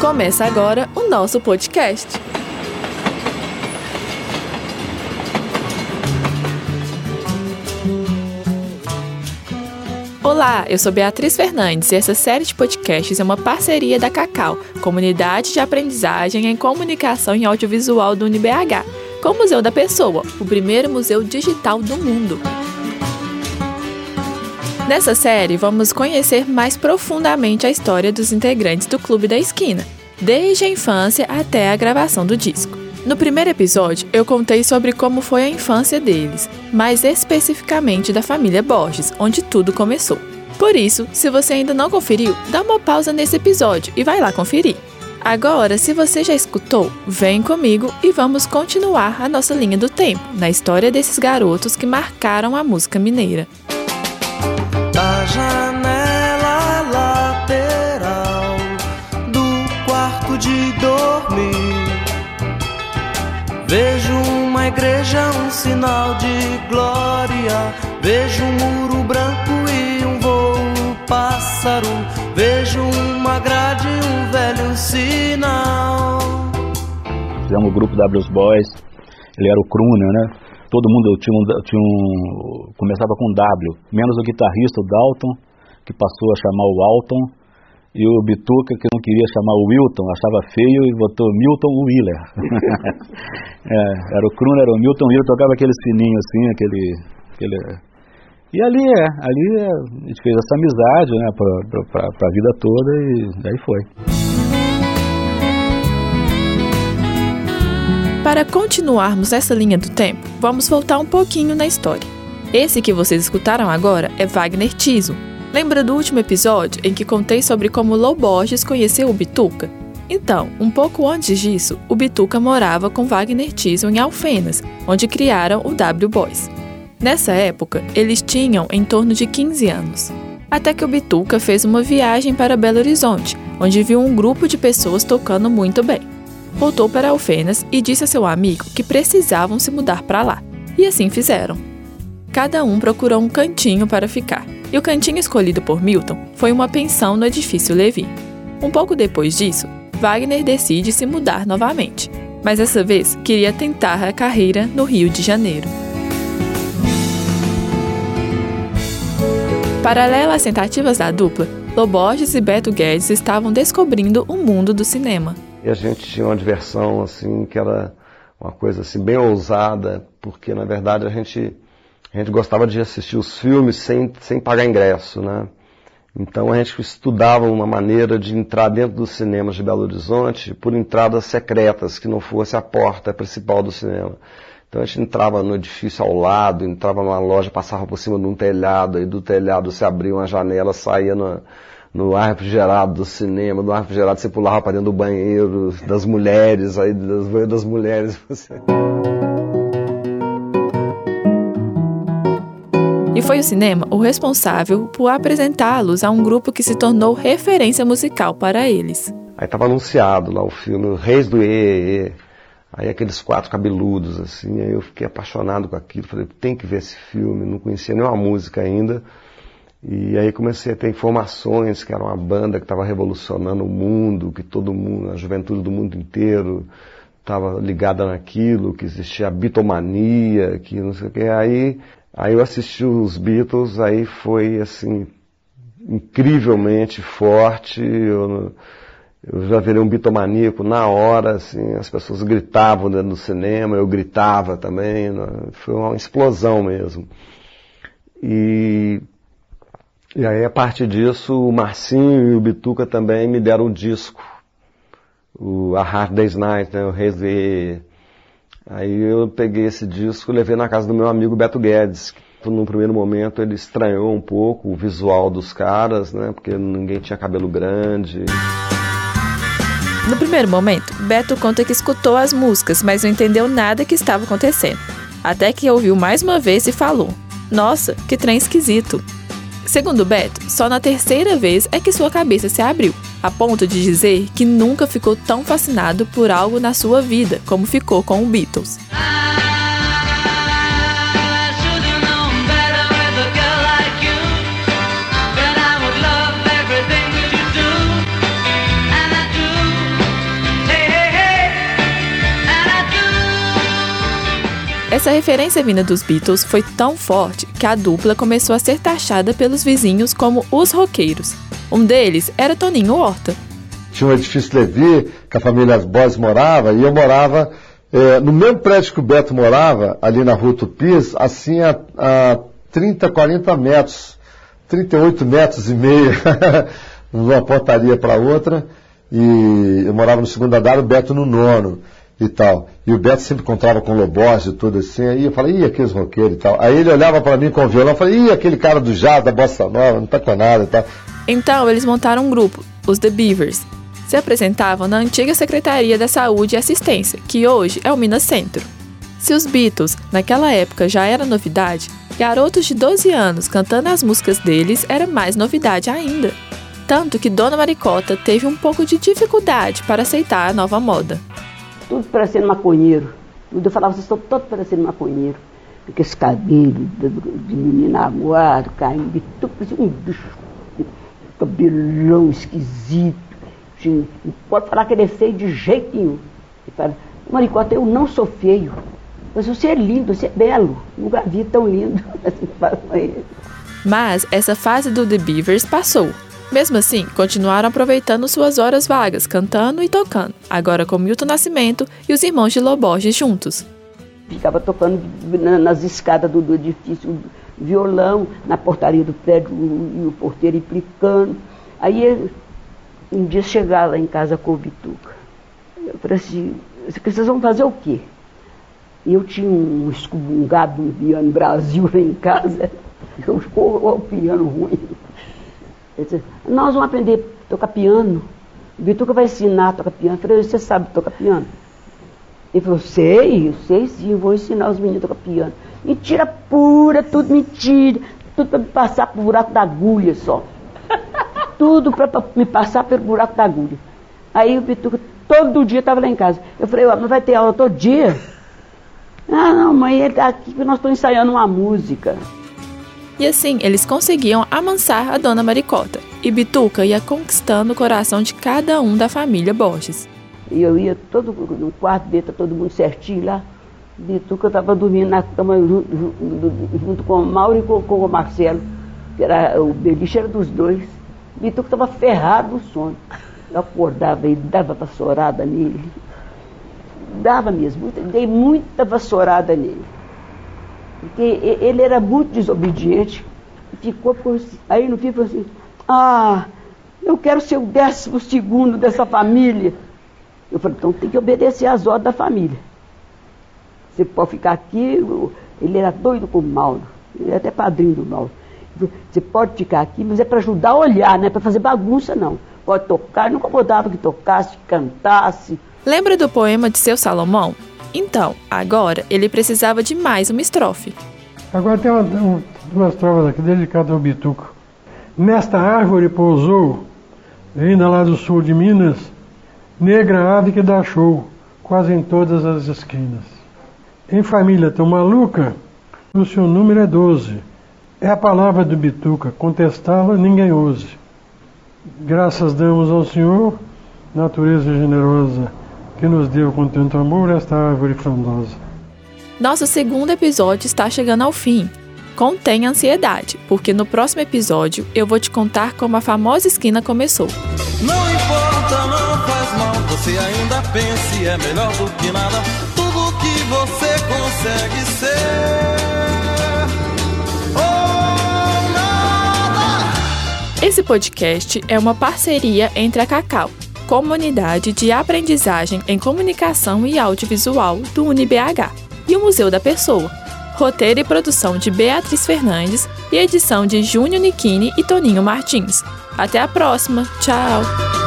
Começa agora o nosso podcast. Olá, eu sou Beatriz Fernandes e essa série de podcasts é uma parceria da Cacau, Comunidade de Aprendizagem em Comunicação e Audiovisual do UniBH, com o Museu da Pessoa, o primeiro museu digital do mundo. Nessa série, vamos conhecer mais profundamente a história dos integrantes do Clube da Esquina, desde a infância até a gravação do disco. No primeiro episódio, eu contei sobre como foi a infância deles, mais especificamente da família Borges, onde tudo começou. Por isso, se você ainda não conferiu, dá uma pausa nesse episódio e vai lá conferir. Agora, se você já escutou, vem comigo e vamos continuar a nossa linha do tempo na história desses garotos que marcaram a música mineira. Igreja, um sinal de glória. Vejo um muro branco e um voo pássaro. Vejo uma grade, um velho sinal. Fizemos o grupo W Boys, ele era o crooner, né? Todo mundo tinha um, tinha um, começava com W, menos o guitarrista, o Dalton, que passou a chamar o Alton, e o Bituca, que não queria chamar o Wilton, achava feio e botou Milton Wheeler. é, era o Kruner, era o Milton Wheeler, tocava aquele sininho assim, aquele, aquele... E ali é, ali é, a gente fez essa amizade, né, para a vida toda e aí foi. Para continuarmos essa linha do tempo, vamos voltar um pouquinho na história. Esse que vocês escutaram agora é Wagner Tiso, Lembra do último episódio em que contei sobre como Lou Borges conheceu o Bituca? Então, um pouco antes disso, o Bituca morava com Wagner Tiso em Alfenas, onde criaram o W Boys. Nessa época, eles tinham em torno de 15 anos. Até que o Bituca fez uma viagem para Belo Horizonte, onde viu um grupo de pessoas tocando muito bem. Voltou para Alfenas e disse a seu amigo que precisavam se mudar para lá. E assim fizeram. Cada um procurou um cantinho para ficar e o cantinho escolhido por Milton foi uma pensão no edifício Levi. Um pouco depois disso, Wagner decide se mudar novamente, mas dessa vez queria tentar a carreira no Rio de Janeiro. Paralelo às tentativas da dupla, Loborges e Beto Guedes estavam descobrindo o mundo do cinema. E a gente tinha uma diversão assim que era uma coisa assim bem ousada, porque na verdade a gente a gente gostava de assistir os filmes sem, sem pagar ingresso, né? Então a gente estudava uma maneira de entrar dentro dos cinemas de Belo Horizonte por entradas secretas, que não fosse a porta principal do cinema. Então a gente entrava no edifício ao lado, entrava numa loja, passava por cima de um telhado, aí do telhado se abria uma janela, saía no, no ar refrigerado do cinema, no ar refrigerado você pulava para dentro do banheiro das mulheres, aí das das mulheres. Você... foi o cinema o responsável por apresentá-los a um grupo que se tornou referência musical para eles. Aí estava anunciado lá o filme Reis do E, Aí aqueles quatro cabeludos, assim, aí eu fiquei apaixonado com aquilo, falei, tem que ver esse filme, não conhecia nenhuma música ainda. E aí comecei a ter informações que era uma banda que estava revolucionando o mundo, que todo mundo, a juventude do mundo inteiro estava ligada naquilo, que existia a bitomania, que não sei o que. Aí Aí eu assisti os Beatles, aí foi assim, incrivelmente forte. Eu, eu já virei um bitomaníaco na hora, assim, as pessoas gritavam dentro do cinema, eu gritava também, né? foi uma explosão mesmo. E, e aí a partir disso o Marcinho e o Bituca também me deram um disco, o A Hard Day's Night, né, o Reis de Aí eu peguei esse disco e levei na casa do meu amigo Beto Guedes. No primeiro momento ele estranhou um pouco o visual dos caras, né? Porque ninguém tinha cabelo grande. No primeiro momento, Beto conta que escutou as músicas, mas não entendeu nada que estava acontecendo. Até que ouviu mais uma vez e falou: Nossa, que trem esquisito. Segundo Beto, só na terceira vez é que sua cabeça se abriu, a ponto de dizer que nunca ficou tão fascinado por algo na sua vida como ficou com o Beatles. Essa referência vinda dos Beatles foi tão forte que a dupla começou a ser taxada pelos vizinhos como os roqueiros, um deles era Toninho Horta. Tinha um edifício Levi, que a família Boys morava, e eu morava é, no mesmo prédio que o Beto morava, ali na rua Tupis, assim a, a 30, 40 metros, 38 metros e meio, de uma portaria para outra, e eu morava no segundo andar, o Beto no nono e tal. E o Beto sempre encontrava com Loborges e tudo assim, aí eu falei, ih, aqueles roqueiros e tal. Aí ele olhava para mim com o violão e falei, ih, aquele cara do jazz, da bossa nova, não tá com nada e tal. Então eles montaram um grupo, os The Beavers, se apresentavam na antiga Secretaria da Saúde e Assistência, que hoje é o Minas Centro. Se os Beatles, naquela época, já era novidade, garotos de 12 anos cantando as músicas deles era mais novidade ainda. Tanto que Dona Maricota teve um pouco de dificuldade para aceitar a nova moda. Tudo parecendo maconheiro. Eu falava, vocês estão todos parecendo maconheiro. Porque esse cabelo de menina aguado, caindo, tudo parecia um bicho. Cabelão esquisito não pode falar que ele é feio de jeito nenhum. Ele fala, Maricota, eu não sou feio. Mas você é lindo, você é belo. Nunca vi tão lindo. Assim Mas essa fase do The Beavers passou. Mesmo assim, continuaram aproveitando suas horas vagas, cantando e tocando, agora com Milton Nascimento e os irmãos de Loborges juntos. Ficava tocando nas escadas do, do edifício, violão, na portaria do prédio, e o porteiro implicando. Aí um dia chegar lá em casa com o Bituca. Eu falei assim, vocês vão fazer o quê? E eu tinha um excomungado um piano Brasil lá em casa, eu o piano ruim. Ele disse, nós vamos aprender a tocar piano. O Bituca vai ensinar a tocar piano. Eu falei, você sabe tocar piano? Ele falou, sei, eu sei sim, vou ensinar os meninos a tocar piano. Mentira pura, tudo mentira, tudo para me passar por buraco da agulha só tudo para me passar pelo buraco da agulha. Aí o Pituca todo dia estava lá em casa. Eu falei, mas vai ter aula todo dia? Ah, não, mãe, ele está aqui que nós estamos ensaiando uma música. E assim eles conseguiam amansar a dona Maricota. E Bituca ia conquistando o coração de cada um da família Borges. E eu ia todo no quarto dele, tá todo mundo certinho lá. Bituca estava dormindo na cama junto, junto, com o Mauro e com, com o Marcelo. Que era, o beliche era dos dois. Bituca estava ferrado no sono. Eu acordava e dava vassourada nele. Dava mesmo, dei muita vassourada nele. Porque ele era muito desobediente. Ficou. Aí no fim falou assim, ah, eu quero ser o décimo segundo dessa família. Eu falei, então tem que obedecer às ordens da família. Você pode ficar aqui, ele era doido com o Mauro, ele era até padrinho do Mauro. Você pode ficar aqui, mas é para ajudar a olhar, não é para fazer bagunça, não. Pode tocar, nunca incomodava que tocasse, cantasse. Lembra do poema de seu Salomão? Então, agora ele precisava de mais uma estrofe. Agora tem uma, um, duas estrofes aqui dedicadas ao Bituco. Nesta árvore pousou, vinda lá do sul de Minas, negra ave que dá show, quase em todas as esquinas. Em família tão maluca, o seu número é doze é a palavra do Bituca, contestá-la ninguém ouse. Graças damos ao Senhor, natureza generosa, que nos deu com tanto amor esta árvore frondosa. Nosso segundo episódio está chegando ao fim. Contém ansiedade, porque no próximo episódio eu vou te contar como a famosa esquina começou. Não você ainda pense, é melhor do que nada. Tudo que você consegue ser. Esse podcast é uma parceria entre a Cacau, Comunidade de Aprendizagem em Comunicação e Audiovisual do UniBH, e o Museu da Pessoa. Roteiro e produção de Beatriz Fernandes e edição de Júnior Nikini e Toninho Martins. Até a próxima. Tchau!